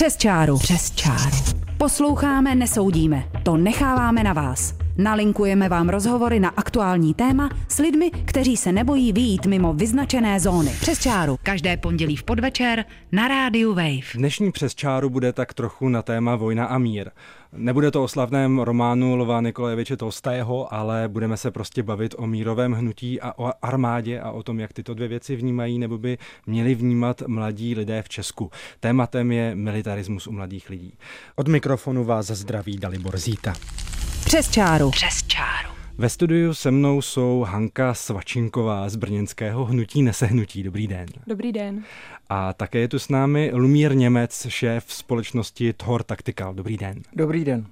Přes čáru. Přes čáru. Posloucháme, nesoudíme. To necháváme na vás. Nalinkujeme vám rozhovory na aktuální téma s lidmi, kteří se nebojí vyjít mimo vyznačené zóny. Přes čáru. Každé pondělí v podvečer na rádiu Wave. Dnešní přes čáru bude tak trochu na téma vojna a mír. Nebude to o slavném románu Lova Nikolajeviče Tolstého, ale budeme se prostě bavit o mírovém hnutí a o armádě a o tom, jak tyto dvě věci vnímají nebo by měli vnímat mladí lidé v Česku. Tématem je militarismus u mladých lidí. Od mikrofonu vás zdraví Dalibor Zíta. Přes čáru. Přes čáru. Ve studiu se mnou jsou Hanka Svačinková z brněnského Hnutí nesehnutí. Dobrý den. Dobrý den. A také je tu s námi Lumír Němec, šéf společnosti Thor Tactical. Dobrý den. Dobrý den.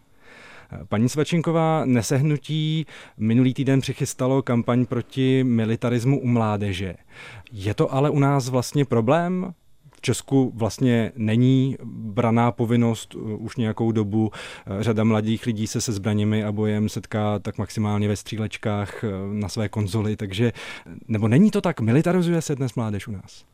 Paní Svačinková, nesehnutí minulý týden přichystalo kampaň proti militarismu u mládeže. Je to ale u nás vlastně problém? V Česku vlastně není braná povinnost uh, už nějakou dobu. Uh, řada mladých lidí se se zbraněmi a bojem setká tak maximálně ve střílečkách uh, na své konzoli, takže nebo není to tak, militarizuje se dnes mládež u nás?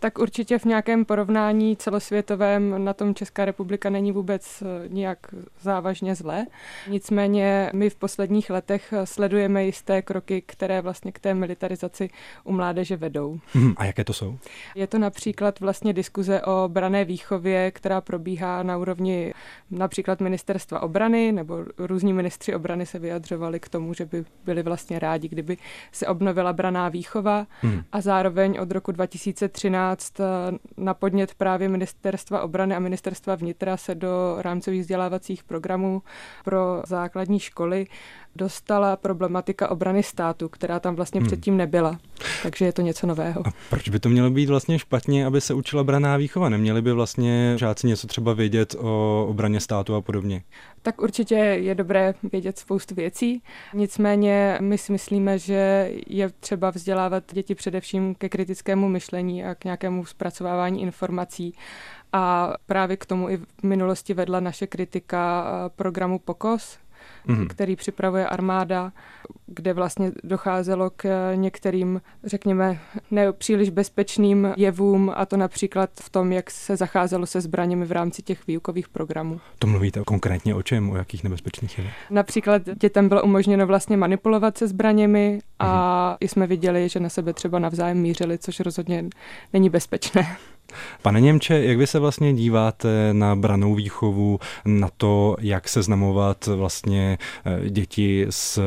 Tak určitě v nějakém porovnání celosvětovém na tom Česká republika není vůbec eh, nijak závažně zlé. Nicméně my v posledních letech eh, sledujeme jisté kroky, které vlastně k té militarizaci u mládeže vedou. Hmm, a jaké to jsou? Je to například vlastně diskuze o brané výchově, která probíhá na úrovni například ministerstva obrany, nebo různí ministři obrany se vyjadřovali k tomu, že by byli vlastně rádi, kdyby se obnovila braná výchova hmm. a zároveň od roku 2013 2015 eh, na podnět právě Ministerstva obrany a Ministerstva vnitra se do rámcových vzdělávacích programů pro základní školy dostala problematika obrany státu, která tam vlastně hmm. předtím nebyla. Takže je to něco nového. A proč by to mělo být vlastně špatně, aby se učila braná výchova? Neměli by vlastně žáci něco třeba vědět o obraně státu a podobně? Tak určitě je dobré vědět spoustu věcí. Nicméně my si myslíme, že je třeba vzdělávat děti především ke kritickému myšlení a k nějakému zpracovávání informací. A právě k tomu i v minulosti vedla naše kritika programu POKOS, mm-hmm. který připravuje armáda, kde vlastně docházelo k některým, řekněme, nepříliš bezpečným jevům a to například v tom, jak se zacházelo se zbraněmi v rámci těch výukových programů. To mluvíte konkrétně o čem, o jakých nebezpečných jevech? Například dětem bylo umožněno vlastně manipulovat se zbraněmi a mm-hmm. jsme viděli, že na sebe třeba navzájem mířili, což rozhodně není bezpečné. Pane Němče, jak vy se vlastně díváte na branou výchovu, na to, jak se znamovat vlastně eh, děti s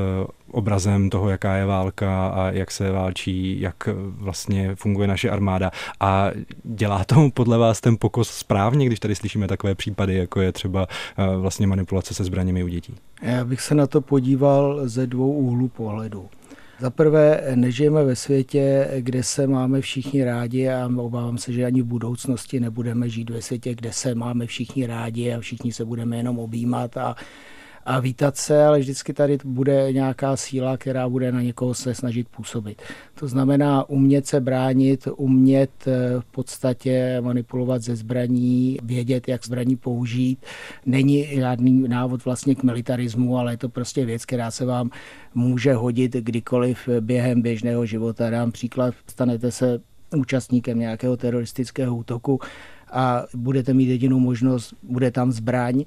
obrazem toho, jaká je válka a jak se válčí, jak vlastně funguje naše armáda. A dělá to podle vás ten pokos správně, když tady slyšíme takové případy, jako je třeba eh, vlastně manipulace se zbraněmi u dětí? Já bych se na to podíval ze dvou úhlů pohledu. Za prvé, nežijeme ve světě, kde se máme všichni rádi a obávám se, že ani v budoucnosti nebudeme žít ve světě, kde se máme všichni rádi a všichni se budeme jenom objímat a a vítat se, ale vždycky tady bude nějaká síla, která bude na někoho se snažit působit. To znamená umět se bránit, umět eh, v podstatě manipulovat ze zbraní, vědět, jak zbraní použít. Není žádný návod vlastně k militarismu, ale je to prostě věc, která se vám může hodit kdykoliv během běžného života. Dám příklad, stanete se účastníkem nějakého teroristického útoku a budete mít jedinou možnost, bude tam zbraň,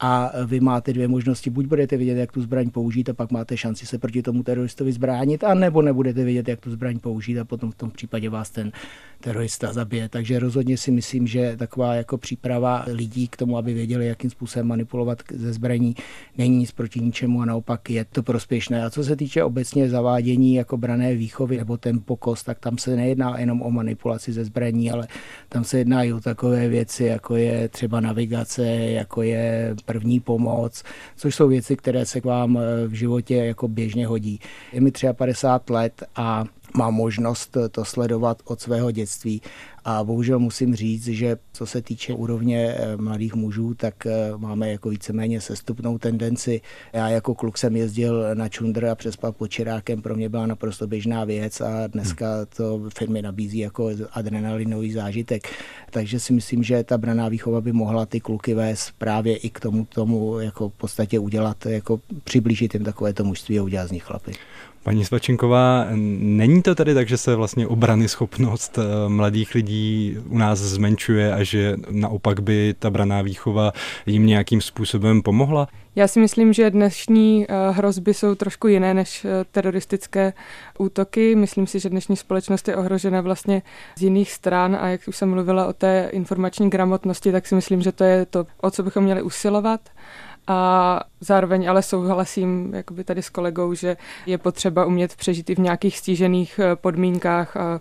a vy máte dvě možnosti. Buď budete vědět, jak tu zbraň použít a pak máte šanci se proti tomu teroristovi zbránit, a nebo nebudete vědět, jak tu zbraň použít a potom v tom případě vás ten terorista zabije. Takže rozhodně si myslím, že taková jako příprava lidí k tomu, aby věděli, jakým způsobem manipulovat ze zbraní, není nic proti ničemu a naopak je to prospěšné. A co se týče obecně zavádění jako brané výchovy nebo ten pokos, tak tam se nejedná jenom o manipulaci ze zbraní, ale tam se jedná i o takové věci, jako je třeba navigace, jako je první pomoc, což jsou věci, které se k vám v životě jako běžně hodí. Je mi 53 let a mám možnost to sledovat od svého dětství. A bohužel musím říct, že co se týče úrovně eh, mladých mužů, tak eh, máme jako víceméně sestupnou tendenci. Já jako kluk jsem jezdil na čundr a přespal pod čirákem, pro mě byla naprosto běžná věc a dneska to firmy nabízí jako adrenalinový zážitek. Takže si myslím, že ta braná výchova by mohla ty kluky vést právě i k tomu, tomu jako v podstatě udělat, jako přiblížit jim takovéto mužství a udělat z nich chlapy. Paní Svačenková, není to tedy tak, že se vlastně obrany schopnost eh, mladých lidí u nás zmenšuje a že naopak by ta braná výchova jim nějakým způsobem pomohla? Já si myslím, že dnešní eh, hrozby jsou trošku jiné než eh, teroristické útoky. Myslím si, že dnešní společnost je ohrožena vlastně z jiných stran a jak už jsem mluvila o té informační gramotnosti, tak si myslím, že to je to, o co bychom měli usilovat. A zároveň ale souhlasím jakoby tady s kolegou, že je potřeba umět přežít i v nějakých stížených eh, podmínkách a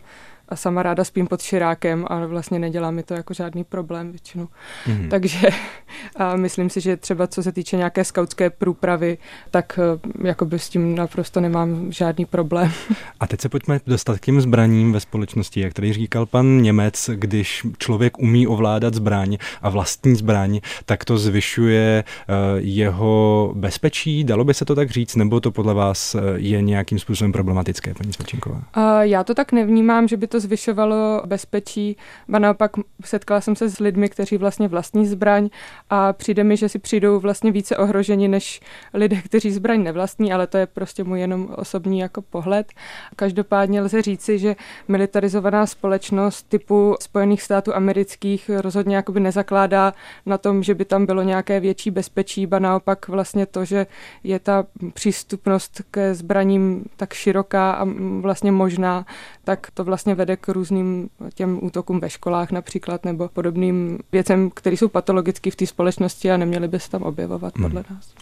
a sama ráda spím pod širákem a vlastně nedělá mi to jako žádný problém většinou. Mm. Takže a myslím si, že třeba co se týče nějaké skautské průpravy, tak eh, jakoby s tím naprosto nemám žádný problém. A teď se pojďme dostat k těm zbraním ve společnosti. Jak tady říkal pan Němec, když člověk umí ovládat zbraň a vlastní zbraň, tak to zvyšuje eh, jeho bezpečí. Dalo by se to tak říct, nebo to podle vás eh, je nějakým způsobem problematické, paní Svačinková? Já to tak nevnímám, že by to zvyšovalo bezpečí, a naopak setkala jsem se s lidmi, kteří vlastně vlastní zbraň a přijde mi, že si přijdou vlastně více ohroženi než lidé, kteří zbraň nevlastní, ale to je prostě můj jenom osobní jako pohled. Každopádně lze říci, že militarizovaná společnost typu Spojených států amerických rozhodně jakoby nezakládá na tom, že by tam bylo nějaké větší bezpečí, ba naopak vlastně to, že je ta přístupnost ke zbraním tak široká a vlastně možná, tak to vlastně vede k různým těm útokům ve školách například nebo podobným věcem, které jsou patologicky v té společnosti a neměly by se tam objevovat hmm. podle nás.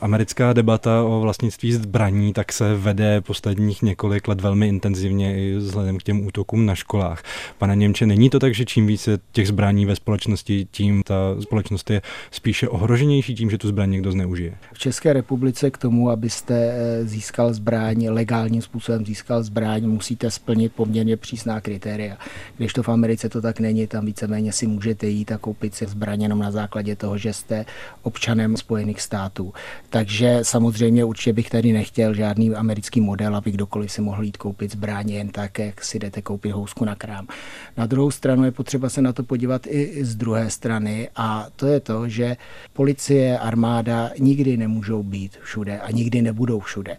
Americká debata o vlastnictví zbraní tak se vede posledních několik let velmi intenzivně i vzhledem k těm útokům na školách. Pane Němče, není to tak, že čím více těch zbraní ve společnosti, tím ta společnost je spíše ohroženější tím, že tu zbraň někdo zneužije? V České republice k tomu, abyste eh, získal zbraň, legálním způsobem získal zbraň, musíte splnit poměrně přísná kritéria. Když to v Americe to tak není, tam víceméně si můžete jít a koupit si zbraně jenom na základě toho, že jste občanem Spojených států. Takže samozřejmě určitě bych tady nechtěl žádný americký model, aby kdokoliv si mohl jít koupit zbraně jen tak, jak si jdete koupit housku na krám. Na druhou stranu je potřeba se na to podívat i z druhé strany a to je to, že policie, armáda nikdy nemůžou být všude a nikdy nebudou všude.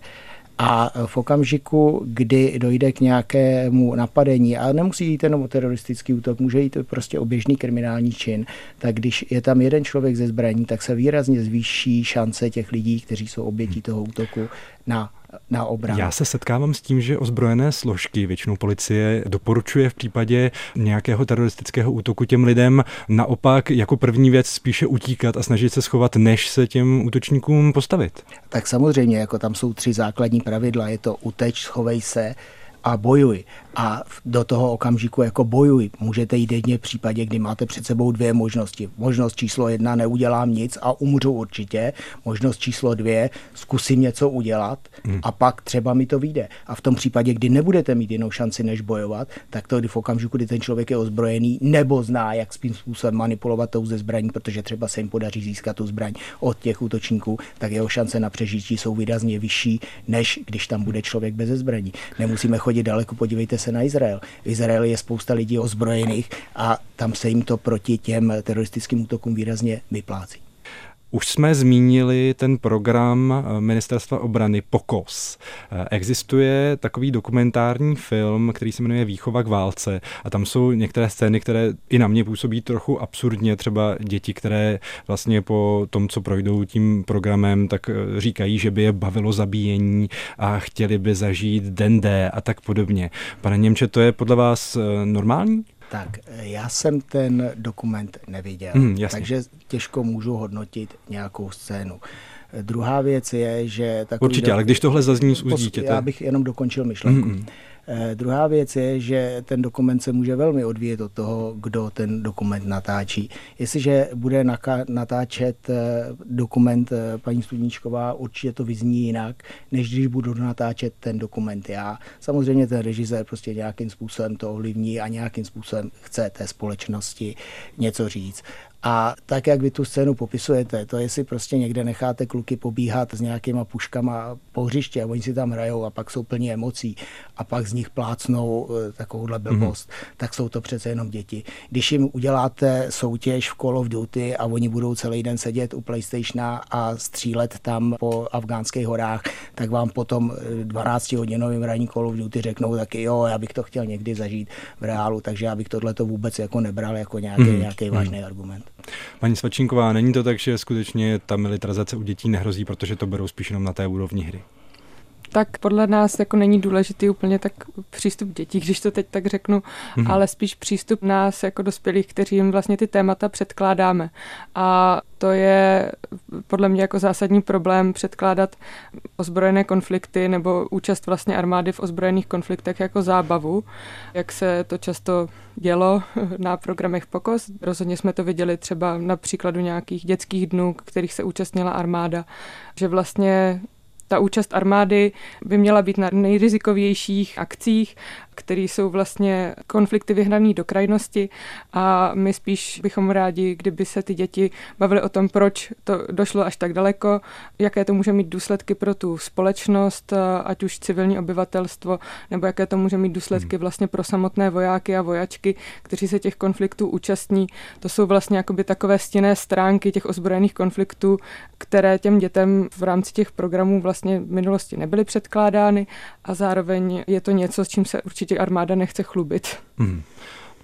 A v okamžiku, kdy dojde k nějakému napadení, a nemusí jít jenom o teroristický útok, může jít prostě o běžný kriminální čin, tak když je tam jeden člověk ze zbraní, tak se výrazně zvýší šance těch lidí, kteří jsou obětí toho útoku na na obranu. Já se setkávám s tím, že ozbrojené složky, většinou policie, doporučuje v případě nějakého teroristického útoku těm lidem naopak jako první věc spíše utíkat a snažit se schovat, než se těm útočníkům postavit. Tak samozřejmě, jako tam jsou tři základní pravidla. Je to uteč, schovej se, a bojuj. A do toho okamžiku jako bojuj. Můžete jít jedně v případě, kdy máte před sebou dvě možnosti. Možnost číslo jedna, neudělám nic a umřu určitě. Možnost číslo dvě, zkusím něco udělat hmm. a pak třeba mi to vyjde. A v tom případě, kdy nebudete mít jinou šanci, než bojovat, tak to kdy v okamžiku, kdy ten člověk je ozbrojený nebo zná, jak svým způsobem manipulovat tou ze zbraní, protože třeba se jim podaří získat tu zbraň od těch útočníků, tak jeho šance na přežití jsou výrazně vyšší, než když tam bude člověk bez zbraní. Nemusíme chodit daleko, podívejte se na Izrael. V Izraeli je spousta lidí ozbrojených a tam se jim to proti těm teroristickým útokům výrazně vyplácí. Už jsme zmínili ten program eh, Ministerstva obrany POKOS. Eh, existuje takový dokumentární film, který se jmenuje Výchova k válce a tam jsou některé scény, které i na mě působí trochu absurdně. Třeba děti, které vlastně po tom, co projdou tím programem, tak eh, říkají, že by je bavilo zabíjení a chtěli by zažít den D a tak podobně. Pane Němče, to je podle vás normální? Tak, já jsem ten dokument neviděl, mm, takže těžko můžu hodnotit nějakou scénu. Druhá věc je, že takový... Určitě, do... ale když tohle zazní z úst dítěte... Já bych jenom dokončil myšlenku. Mm-hmm. Eh, druhá věc je, že ten dokument se může velmi odvíjet od toho, kdo ten dokument natáčí. Jestliže bude natáčet eh, dokument eh, paní Studničková, určitě to vyzní jinak, než když budu natáčet ten dokument já. Samozřejmě ten režisér prostě nějakým způsobem to ovlivní a nějakým způsobem chce té společnosti něco říct A tak, jak vy tu scénu popisujete, to jestli prostě někde necháte kluky pobíhat s nějakýma puškama po hřiště a oni si tam hrajou a pak jsou plní emocí a pak z nich plácnou eh, takovouhle blbost, mm-hmm. tak jsou to přece jenom děti. Když jim uděláte soutěž v Call of Duty a oni budou celý den sedět u PlayStationa a střílet tam po afgánských horách, tak vám potom 12-hodinovým ranní Call of Duty řeknou taky, jo, já bych to chtěl někdy zažít v reálu, takže já bych tohle to vůbec jako nebral jako nějaký, mm-hmm. nějaký vážný argument. Paní Svačinková, není to tak, že skutečně ta militarizace u dětí nehrozí, protože to berou spíš jenom na té úrovni hry? Tak podle nás jako není důležitý úplně tak přístup dětí, když to teď tak řeknu, mm-hmm. ale spíš přístup nás jako dospělých, kteří jim vlastně ty témata předkládáme. A to je podle mě jako zásadní problém předkládat ozbrojené konflikty nebo účast vlastně armády v ozbrojených konfliktech jako zábavu, jak se to často dělo na programech POKOS. Rozhodně jsme to viděli třeba na příkladu nějakých dětských dnů, kterých se účastnila armáda, že vlastně ta účast armády by měla být na nejrizikovějších akcích, které jsou vlastně konflikty vyhrané do krajnosti a my spíš bychom rádi, kdyby se ty děti bavily o tom, proč to došlo až tak daleko, jaké to může mít důsledky pro tu společnost, ať už civilní obyvatelstvo, nebo jaké to může mít důsledky hmm. vlastně pro samotné vojáky a vojačky, kteří se těch konfliktů účastní. To jsou vlastně jakoby takové stěné stránky těch ozbrojených konfliktů, které těm dětem v rámci těch programů vlastně v minulosti nebyly předkládány a zároveň je to něco, s čím se určitě určitě armáda nechce chlubit. Hmm.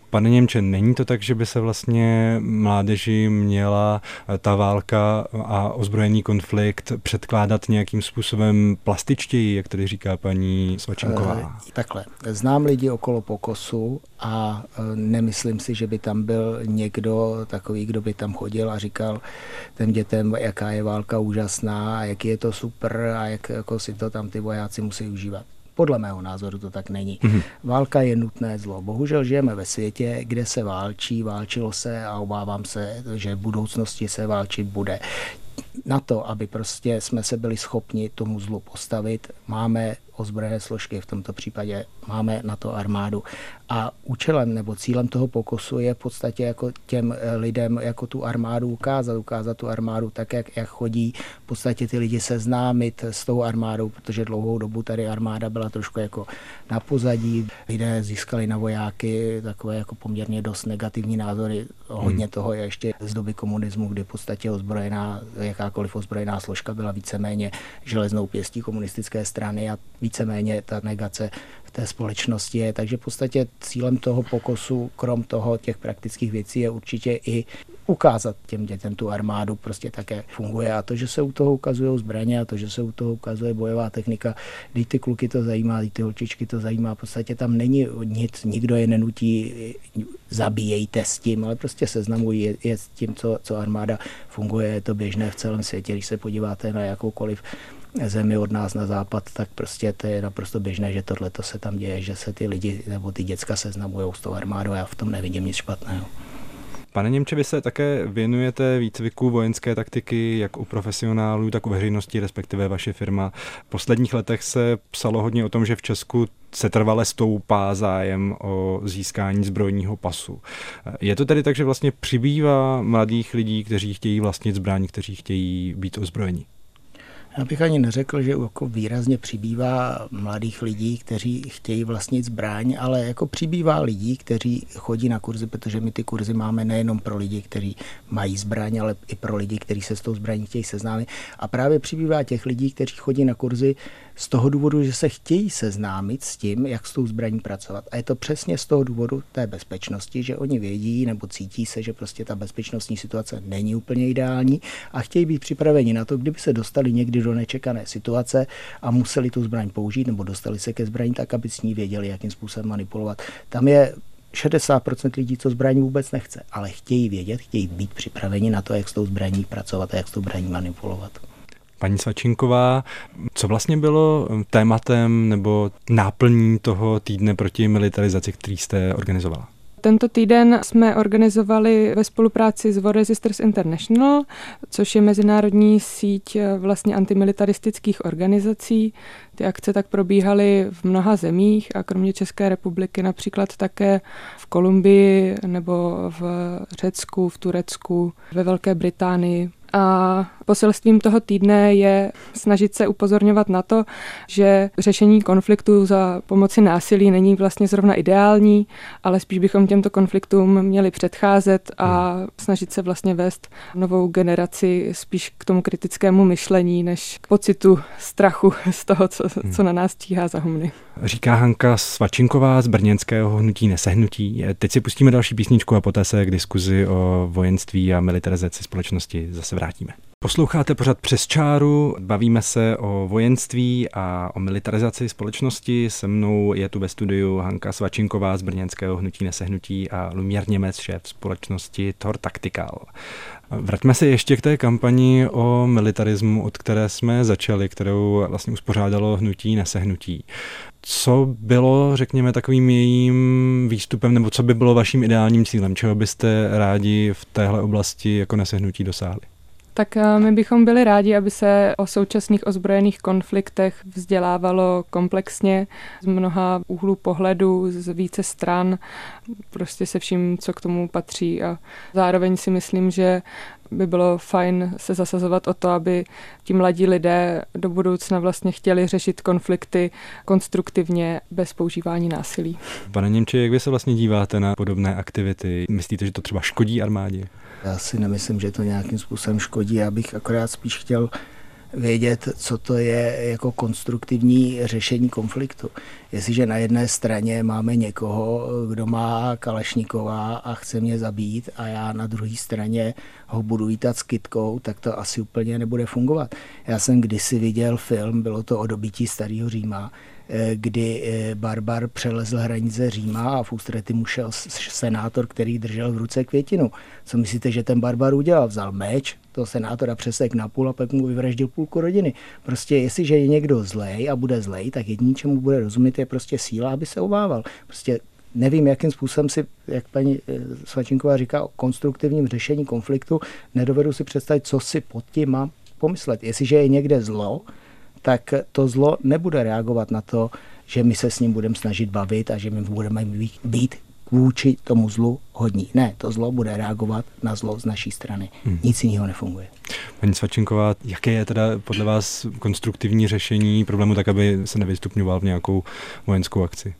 Pane Němče, není to tak, že by se vlastně mládeži měla eh, ta válka a ozbrojený konflikt předkládat nějakým způsobem plastičtěji, jak tady říká paní Svačenková? E, takhle. Znám lidi okolo pokosu a eh, nemyslím si, že by tam byl někdo takový, kdo by tam chodil a říkal těm dětem, jaká je válka úžasná a jaký je to super a jak jako si to tam ty vojáci musí užívat. Podle mého názoru to tak není. Mm-hmm. Válka je nutné zlo. Bohužel žijeme ve světě, kde se válčí, válčilo se a obávám se, že v budoucnosti se válčit bude na to, aby prostě jsme se byli schopni tomu zlu postavit, máme ozbrojené složky, v tomto případě máme na to armádu. A účelem nebo cílem toho pokusu je v podstatě jako těm eh, lidem jako tu armádu ukázat, ukázat tu armádu tak, jak, jak chodí v podstatě ty lidi seznámit s tou armádou, protože dlouhou dobu tady armáda byla trošku jako na pozadí. Lidé získali na vojáky takové jako poměrně dost negativní názory. Hodně hmm. toho je ještě z doby komunismu, kdy v podstatě ozbrojená, jakákoliv ozbrojená složka byla víceméně železnou pěstí komunistické strany a víceméně ta negace té společnosti je. Takže v podstatě cílem toho pokusu, krom toho těch praktických věcí, je určitě i ukázat těm dětem tu armádu prostě také funguje. A to, že se u toho ukazují zbraně a to, že se u toho ukazuje bojová technika, když ty kluky to zajímá, když ty holčičky to zajímá, v podstatě tam není nic, nikdo je nenutí, zabíjejte s tím, ale prostě seznamují je, je s tím, co, co armáda funguje, je to běžné v celém světě, když se podíváte na jakoukoliv zemi od nás na západ, tak prostě to je naprosto běžné, že tohle se tam děje, že se ty lidi nebo ty děcka seznamují s tou armádou a já v tom nevidím nic špatného. Pane Němče, vy se také věnujete výcviku vojenské taktiky jak u profesionálů, tak u veřejnosti, respektive vaše firma. V posledních letech se psalo hodně o tom, že v Česku se trvale stoupá zájem o získání zbrojního pasu. Je to tedy tak, že vlastně přibývá mladých lidí, kteří chtějí vlastnit zbraň, kteří chtějí být ozbrojeni? Já bych ani neřekl, že jako výrazně přibývá mladých lidí, kteří chtějí vlastnit zbraň, ale jako přibývá lidí, kteří chodí na kurzy, protože my ty kurzy máme nejenom pro lidi, kteří mají zbraň, ale i pro lidi, kteří se s tou zbraní chtějí seznámit. A právě přibývá těch lidí, kteří chodí na kurzy z toho důvodu, že se chtějí seznámit s tím, jak s tou zbraní pracovat. A je to přesně z toho důvodu té bezpečnosti, že oni vědí nebo cítí se, že prostě ta bezpečnostní situace není úplně ideální a chtějí být připraveni na to, kdyby se dostali někdy do nečekané situace a museli tu zbraň použít nebo dostali se ke zbraní tak, aby s ní věděli, jakým způsobem manipulovat. Tam je 60% lidí, co zbraní vůbec nechce, ale chtějí vědět, chtějí být připraveni na to, jak s tou zbraní pracovat a jak s tou zbraní manipulovat. Paní Svačinková, co vlastně bylo tématem nebo náplní toho týdne proti militarizaci, který jste organizovala? Tento týden jsme organizovali ve spolupráci s War Resisters International, což je mezinárodní síť eh, vlastně antimilitaristických organizací. Ty akce tak probíhaly v mnoha zemích a kromě České republiky například také v Kolumbii nebo v Řecku, v Turecku, ve Velké Británii. A poselstvím toho týdne je snažit se upozorňovat na to, že řešení konfliktu za pomoci násilí není vlastně zrovna ideální, ale spíš bychom těmto konfliktům měli předcházet a hmm. snažit se vlastně vést novou generaci spíš k tomu kritickému myšlení, než k pocitu strachu z toho, co, hmm. co na nás tíhá za humny. Říká Hanka Svačinková z brněnského hnutí Nesehnutí. Teď si pustíme další písničku a poté se k diskuzi o vojenství a militarizaci společnosti zase vrátíme. Posloucháte pořád přes čáru, bavíme se o vojenství a o militarizaci společnosti. Se mnou je tu ve studiu Hanka Svačinková z brněnského hnutí Nesehnutí a Lumier Němec, šéf společnosti Tor Tactical. Vraťme se ještě k té kampani o militarismu, od které jsme začali, kterou vlastně uspořádalo hnutí Nesehnutí. Co bylo, řekněme, takovým jejím výstupem, nebo co by bylo vaším ideálním cílem? Čeho byste rádi v téhle oblasti jako Nesehnutí dosáhli? Tak eh, my bychom byli rádi, aby se o současných ozbrojených konfliktech vzdělávalo komplexně z mnoha úhlů pohledu, z více stran, prostě se vším, co k tomu patří. A zároveň si myslím, že by bylo fajn se zasazovat o to, aby ti mladí lidé do budoucna vlastně chtěli řešit konflikty konstruktivně bez používání násilí. Pane Němče, jak vy se vlastně díváte na podobné aktivity? Myslíte, že to třeba škodí armádě? Já si nemyslím, že to nějakým způsobem škodí. Já bych akorát spíš chtěl vědět, co to je jako konstruktivní řešení konfliktu. Jestliže na jedné straně máme někoho, kdo má Kalešniková a chce mě zabít a já na druhé straně ho budu vítat s kytkou, tak to asi úplně nebude fungovat. Já jsem kdysi viděl film, bylo to o dobití starého Říma, kdy eh, Barbar přelezl hranice Říma a v ústrety mu šel senátor, který držel v ruce květinu. Co myslíte, že ten Barbar udělal? Vzal meč, toho senátora přesek na půl a pak mu vyvraždil půlku rodiny. Prostě jestliže je někdo zlej a bude zlej, tak jediný, čemu bude rozumět, je prostě síla, aby se obával. Prostě nevím, jakým způsobem si, jak paní eh, Svačinková říká, o konstruktivním řešení konfliktu, nedovedu si představit, co si pod tím mám pomyslet. Jestliže je někde zlo, tak to zlo nebude reagovat na to, že my se s ním budeme snažit bavit a že my budeme být vůči tomu zlu hodní. Ne, to zlo bude reagovat na zlo z naší strany. Hmm. Nic jiného nefunguje. Paní Svačenková, jaké je teda podle vás konstruktivní řešení problému tak, aby se nevystupňoval v nějakou vojenskou akci?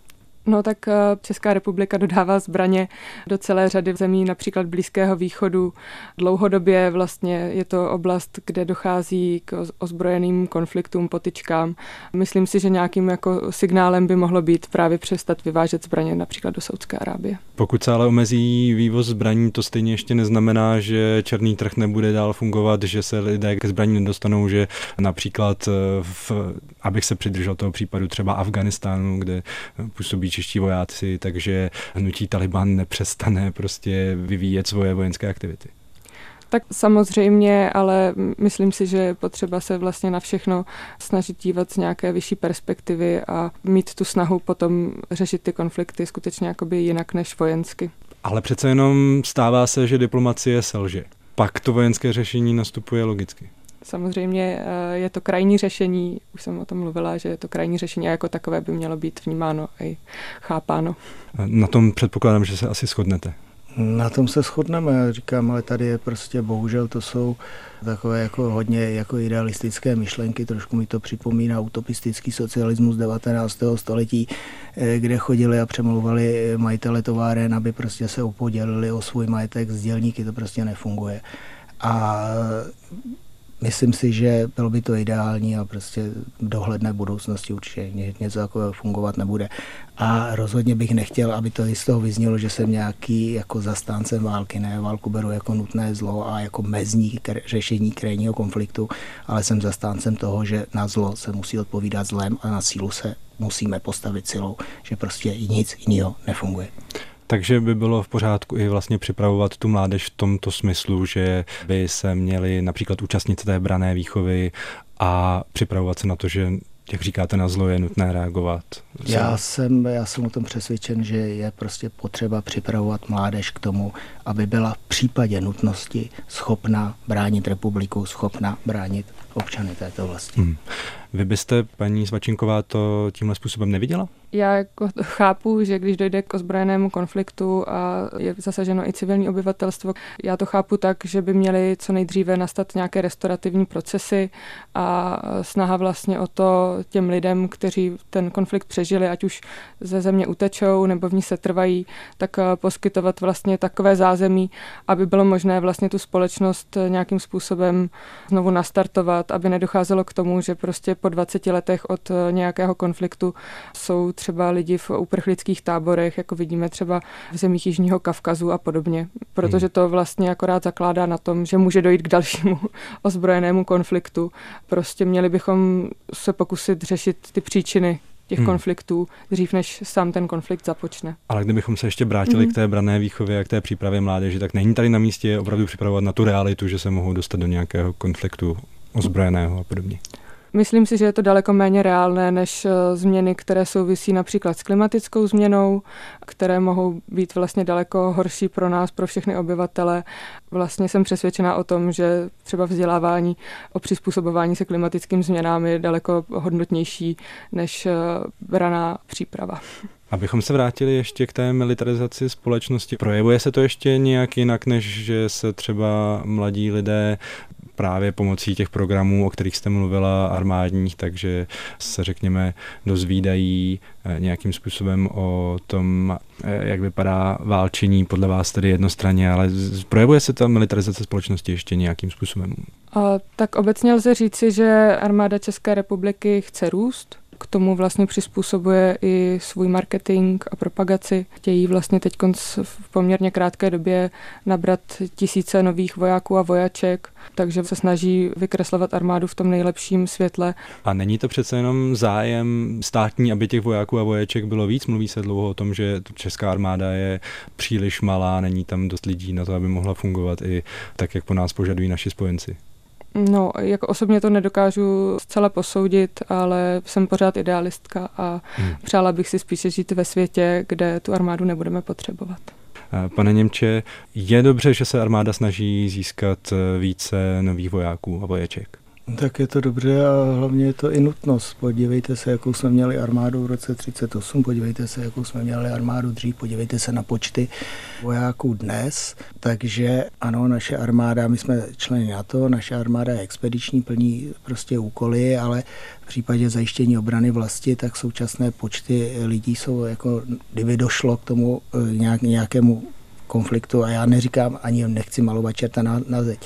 No tak eh, Česká republika dodává zbraně do celé řady zemí, například Blízkého východu. Dlouhodobě vlastně je to oblast, kde dochází k ozbrojeným konfliktům, potyčkám. Myslím si, že nějakým jako signálem by mohlo být právě přestat vyvážet zbraně například do Saudské Arábie. Pokud se ale omezí vývoz zbraní, to stejně ještě neznamená, že černý trh nebude dál fungovat, že se lidé ke zbraní nedostanou, že například, eh, v, abych se přidržel toho případu třeba Afganistánu, kde působí čeští vojáci, takže hnutí Taliban nepřestane prostě vyvíjet svoje vojenské aktivity. Tak samozřejmě, ale myslím si, že je potřeba se vlastně na všechno snažit dívat z nějaké vyšší perspektivy a mít tu snahu potom řešit ty konflikty skutečně jakoby jinak než vojensky. Ale přece jenom stává se, že diplomacie selže. Pak to vojenské řešení nastupuje logicky. Samozřejmě eh, je to krajní řešení, už jsem o tom mluvila, že je to krajní řešení a jako takové by mělo být vnímáno a chápáno. Na tom předpokládám, že se asi shodnete. Na tom se shodneme, říkám, ale tady je prostě, bohužel to jsou takové jako hodně jako idealistické myšlenky, trošku mi to připomíná utopistický socialismus 19. století, eh, kde chodili a přemlouvali majitele továren, aby prostě se opodělili o svůj majetek z dělníky, to prostě nefunguje. A Myslím si, že bylo by to ideální a prostě v dohledné budoucnosti určitě něco takového fungovat nebude. A rozhodně bych nechtěl, aby to z toho vyznělo, že jsem nějaký jako zastáncem války. Ne, válku beru jako nutné zlo a jako mezní řešení krajního konfliktu, ale jsem zastáncem toho, že na zlo se musí odpovídat zlem a na sílu se musíme postavit silou, že prostě nic jiného nefunguje. Takže by bylo v pořádku i vlastně připravovat tu mládež v tomto smyslu, že by se měli například účastnit té brané výchovy a připravovat se na to, že jak říkáte, na zlo je nutné reagovat? Já jsem, já jsem o tom přesvědčen, že je prostě potřeba připravovat mládež k tomu, aby byla v případě nutnosti schopná bránit republiku, schopná bránit občany této vlasti. Hmm. Vy byste, paní Svačinková, to tímhle způsobem neviděla? Já jako chápu, že když dojde k ozbrojenému konfliktu a je zasaženo i civilní obyvatelstvo, já to chápu tak, že by měly co nejdříve nastat nějaké restaurativní procesy a snaha vlastně o to těm lidem, kteří ten konflikt přežili, ať už ze země utečou nebo v ní se trvají, tak eh, poskytovat vlastně takové zázemí, aby bylo možné vlastně tu společnost nějakým způsobem znovu nastartovat, aby nedocházelo k tomu, že prostě po 20 letech od eh, nějakého konfliktu jsou třeba lidi v uprchlických táborech, jako vidíme třeba v zemích Jižního Kavkazu a podobně, protože hmm. to vlastně akorát zakládá na tom, že může dojít k dalšímu ozbrojenému konfliktu. Prostě měli bychom se pokusit řešit ty příčiny těch hmm. konfliktů dřív, než sám ten konflikt započne. Ale kdybychom se ještě vrátili hmm. k té brané výchově a k té přípravě mládeže, tak není tady na místě opravdu připravovat na tu realitu, že se mohou dostat do nějakého konfliktu ozbrojeného a podobně. Myslím si, že je to daleko méně reálné než eh, změny, které souvisí například s klimatickou změnou, které mohou být vlastně daleko horší pro nás, pro všechny obyvatele. Vlastně jsem přesvědčena o tom, že třeba vzdělávání o přizpůsobování se klimatickým změnám je daleko hodnotnější než eh, raná příprava. Abychom se vrátili ještě k té militarizaci společnosti, projevuje se to ještě nějak jinak, než že se třeba mladí lidé právě pomocí těch programů, o kterých jste mluvila, armádních, takže se řekněme dozvídají eh, nějakým způsobem o tom, eh, jak vypadá válčení podle vás tedy jednostranně, ale projevuje se ta militarizace společnosti ještě nějakým způsobem? A, tak obecně lze říci, že armáda České republiky chce růst, k tomu vlastně přizpůsobuje i svůj marketing a propagaci. Chtějí vlastně teď v poměrně krátké době nabrat tisíce nových vojáků a vojaček, takže se snaží vykreslovat armádu v tom nejlepším světle. A není to přece jenom zájem státní, aby těch vojáků a vojaček bylo víc? Mluví se dlouho o tom, že česká armáda je příliš malá, není tam dost lidí na to, aby mohla fungovat i tak, jak po nás požadují naši spojenci. No, jako osobně to nedokážu zcela posoudit, ale jsem pořád idealistka a hmm. přála bych si spíše žít ve světě, kde tu armádu nebudeme potřebovat. Pane Němče, je dobře, že se armáda snaží získat více nových vojáků a voječek? Tak je to dobře a hlavně je to i nutnost. Podívejte se, jakou jsme měli armádu v roce 38, podívejte se, jakou jsme měli armádu dřív, podívejte se na počty vojáků dnes. Takže ano, naše armáda, my jsme členy NATO, naše armáda je expediční, plní prostě úkoly, ale v případě zajištění obrany vlasti, tak současné počty lidí jsou jako, kdyby došlo k tomu eh, nějak, nějakému konfliktu a já neříkám, ani nechci malovat čerta na, na zeď,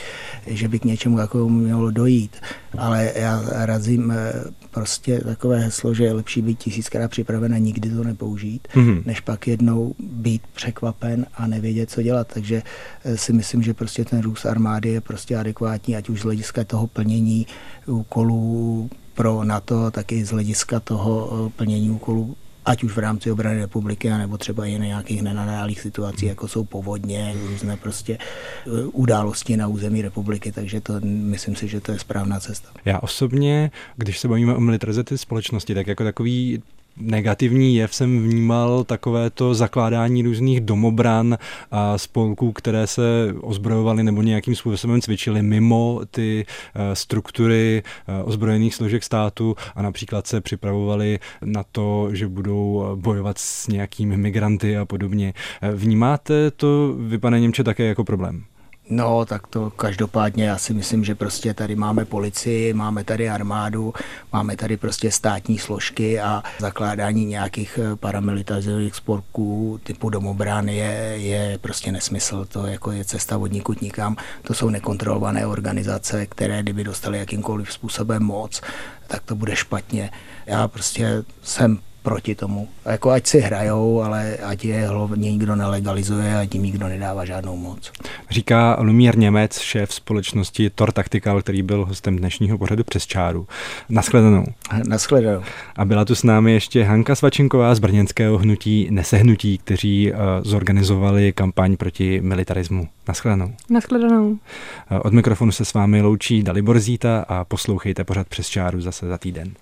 že by k něčemu jako mělo dojít, ale já razím eh, prostě takové heslo, že je lepší být tisíckrát připraven a nikdy to nepoužít, mm-hmm. než pak jednou být překvapen a nevědět, co dělat. Takže eh, si myslím, že prostě ten růst armády je prostě adekvátní, ať už z hlediska toho plnění úkolů pro NATO, tak i z hlediska toho eh, plnění úkolů ať už v rámci obrany republiky, nebo třeba i na nějakých nenadálých situacích, jako jsou povodně, různé prostě eh, události na území republiky, takže to myslím si, že to je správná cesta. Já osobně, když se bavíme o militarizaci společnosti, tak jako takový negativní jev jsem vnímal takové to zakládání různých domobran a spolků, které se ozbrojovaly nebo nějakým způsobem cvičily mimo ty eh, struktury eh, ozbrojených složek státu a například se připravovali na to, že budou bojovat s nějakými migranty a podobně. Eh, vnímáte to, vy pane Němče, také jako problém? No, tak to každopádně já si myslím, že prostě tady máme policii, máme tady armádu, máme tady prostě státní složky a zakládání nějakých eh, paramilitarizovaných sporků typu domobrán je, je prostě nesmysl. To jako je cesta od nikud nikam. To jsou nekontrolované organizace, které kdyby dostali jakýmkoliv způsobem moc, tak to bude špatně. Já prostě jsem proti tomu. Jako ať si hrajou, ale ať je hlavně nikdo nelegalizuje a tím nikdo nedává žádnou moc. Říká Lumír Němec, šéf společnosti Tor Tactical, který byl hostem dnešního pořadu přes čáru. Naschledanou. Naschledanou. A byla tu s námi ještě Hanka Svačinková z brněnského hnutí Nesehnutí, kteří uh, zorganizovali kampaň proti militarismu. Naschledanou. Naschledanou. Uh, od mikrofonu se s vámi loučí Dalibor Zíta a poslouchejte pořad přes čáru zase za týden.